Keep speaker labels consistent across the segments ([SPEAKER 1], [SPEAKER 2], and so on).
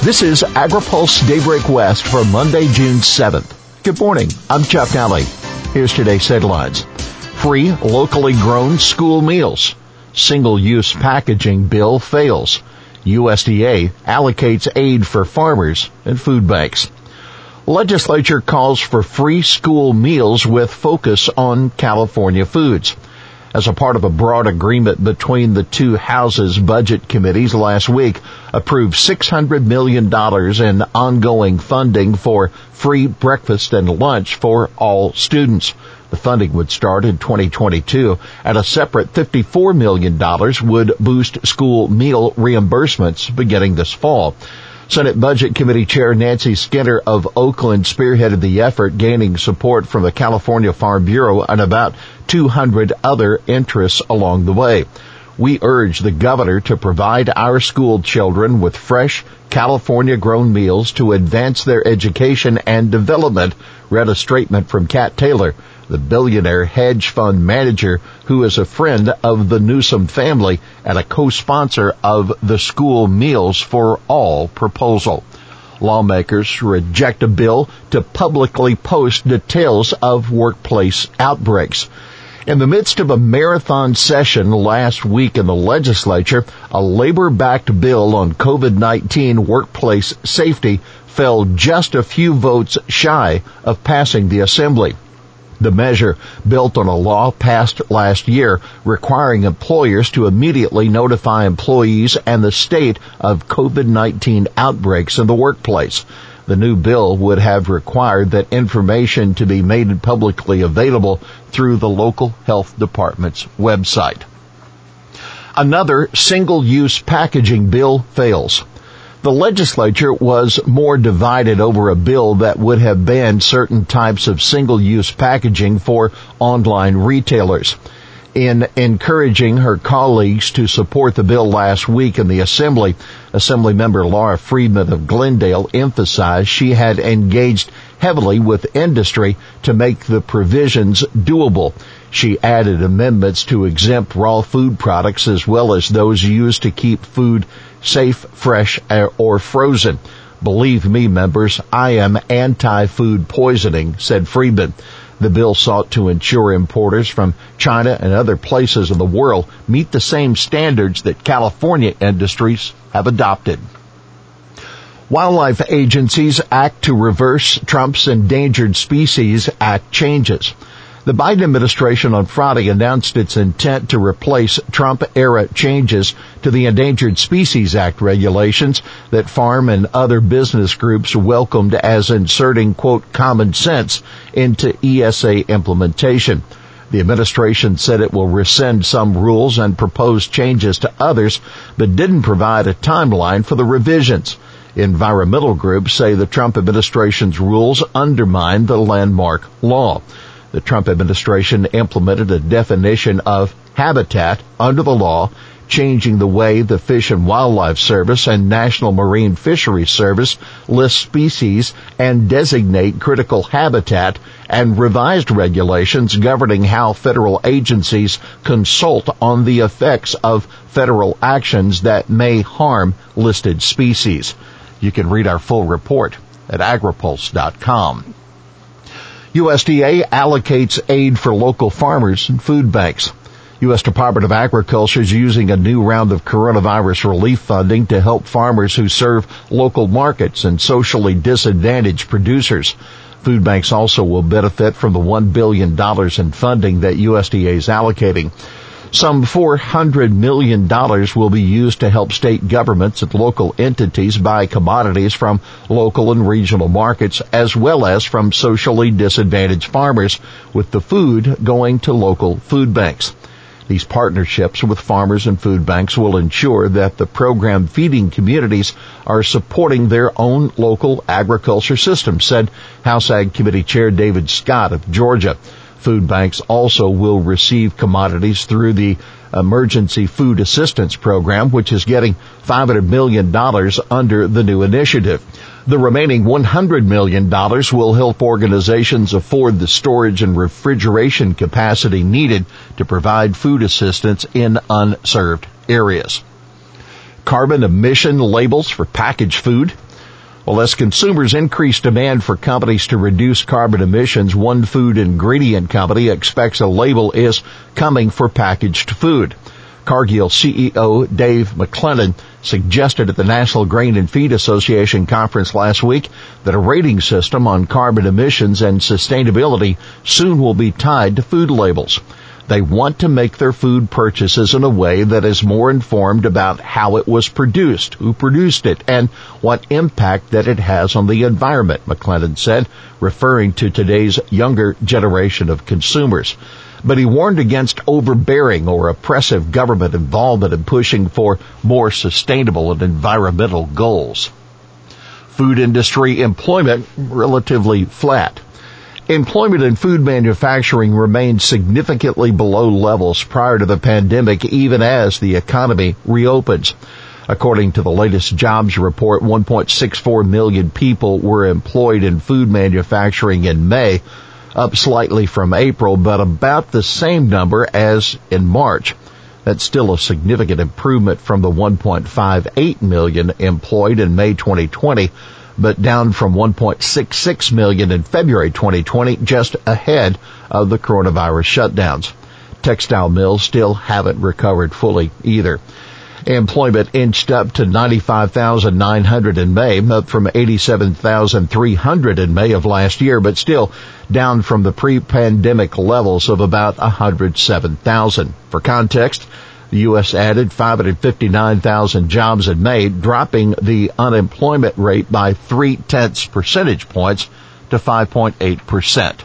[SPEAKER 1] This is AgriPulse Daybreak West for Monday, June 7th. Good morning. I'm Chuck Nally. Here's today's headlines. Free locally grown school meals. Single-use packaging bill fails. USDA allocates aid for farmers and food banks. Legislature calls for free school meals with focus on California foods as a part of a broad agreement between the two houses budget committees last week approved $600 million in ongoing funding for free breakfast and lunch for all students. The funding would start in 2022 and a separate $54 million would boost school meal reimbursements beginning this fall. Senate Budget Committee Chair Nancy Skinner of Oakland spearheaded the effort, gaining support from the California Farm Bureau and about 200 other interests along the way. We urge the governor to provide our school children with fresh, California grown meals to advance their education and development, read a statement from Kat Taylor, the billionaire hedge fund manager who is a friend of the Newsom family and a co-sponsor of the School Meals for All proposal. Lawmakers reject a bill to publicly post details of workplace outbreaks. In the midst of a marathon session last week in the legislature, a labor-backed bill on COVID-19 workplace safety fell just a few votes shy of passing the assembly. The measure built on a law passed last year requiring employers to immediately notify employees and the state of COVID-19 outbreaks in the workplace. The new bill would have required that information to be made publicly available through the local health department's website. Another single-use packaging bill fails the legislature was more divided over a bill that would have banned certain types of single-use packaging for online retailers. In encouraging her colleagues to support the bill last week in the Assembly, Assemblymember Laura Friedman of Glendale emphasized she had engaged heavily with industry to make the provisions doable. She added amendments to exempt raw food products as well as those used to keep food safe, fresh, eh, or frozen. Believe me, members, I am anti-food poisoning, said Friedman. The bill sought to ensure importers from China and other places in the world meet the same standards that California industries have adopted. Wildlife agencies act to reverse Trump's Endangered Species Act changes. The Biden administration on Friday announced its intent to replace Trump era changes to the Endangered Species Act regulations that farm and other business groups welcomed as inserting quote common sense into ESA implementation. The administration said it will rescind some rules and propose changes to others, but didn't provide a timeline for the revisions. Environmental groups say the Trump administration's rules undermine the landmark law. The Trump administration implemented a definition of habitat under the law, changing the way the Fish and Wildlife Service and National Marine Fisheries Service list species and designate critical habitat and revised regulations governing how federal agencies consult on the effects of federal actions that may harm listed species. You can read our full report at agripulse.com. USDA allocates aid for local farmers and food banks. U.S. Department of Agriculture is using a new round of coronavirus relief funding to help farmers who serve local markets and socially disadvantaged producers. Food banks also will benefit from the $1 billion in funding that USDA is allocating. Some $400 million will be used to help state governments and local entities buy commodities from local and regional markets as well as from socially disadvantaged farmers with the food going to local food banks. These partnerships with farmers and food banks will ensure that the program feeding communities are supporting their own local agriculture system, said House Ag Committee Chair David Scott of Georgia. Food banks also will receive commodities through the Emergency Food Assistance Program, which is getting $500 million under the new initiative. The remaining $100 million will help organizations afford the storage and refrigeration capacity needed to provide food assistance in unserved areas. Carbon emission labels for packaged food Well, as consumers increase demand for companies to reduce carbon emissions, one food ingredient company expects a label is coming for packaged food. Cargill CEO Dave MacLennan suggested at the National Grain and Feed Association conference last week that a rating system on carbon emissions and sustainability soon will be tied to food labels. They want to make their food purchases in a way that is more informed about how it was produced, who produced it, and what impact that it has on the environment, MacLennan said, referring to today's younger generation of consumers. But he warned against overbearing or oppressive government involvement in pushing for more sustainable and environmental goals. Food industry employment relatively flat. Employment in food manufacturing remained significantly below levels prior to the pandemic even as the economy reopens. According to the latest jobs report, 1.64 million people were employed in food manufacturing in May, up slightly from April, but about the same number as in March. That's still a significant improvement from the 1.58 million employed in May 2020 but down from 1.66 million in February 2020, just ahead of the coronavirus shutdowns. Textile mills still haven't recovered fully either. Employment inched up to 95,900 in May, up from 87,300 in May of last year, but still down from the pre-pandemic levels of about 107,000. For context, the U.S. added 559,000 jobs in May, dropping the unemployment rate by three tenths percentage points to 5.8%.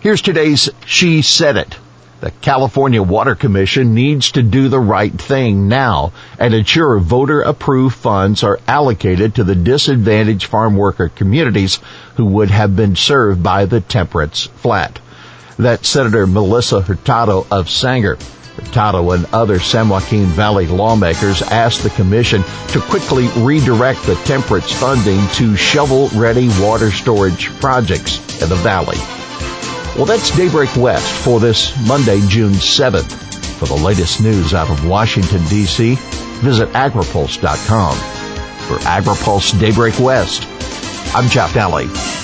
[SPEAKER 1] Here's today's She Said It. The California Water Commission needs to do the right thing now and ensure voter approved funds are allocated to the disadvantaged farm worker communities who would have been served by the temperance flat. That's Senator Melissa Hurtado of Sanger. Hurtado and other San Joaquin Valley lawmakers asked the commission to quickly redirect the temperance funding to shovel-ready water storage projects in the valley. Well, that's Daybreak West for this Monday, June 7th. For the latest news out of Washington, D.C., visit agripulse.com. For AgriPulse Daybreak West, I'm Jeff Daly.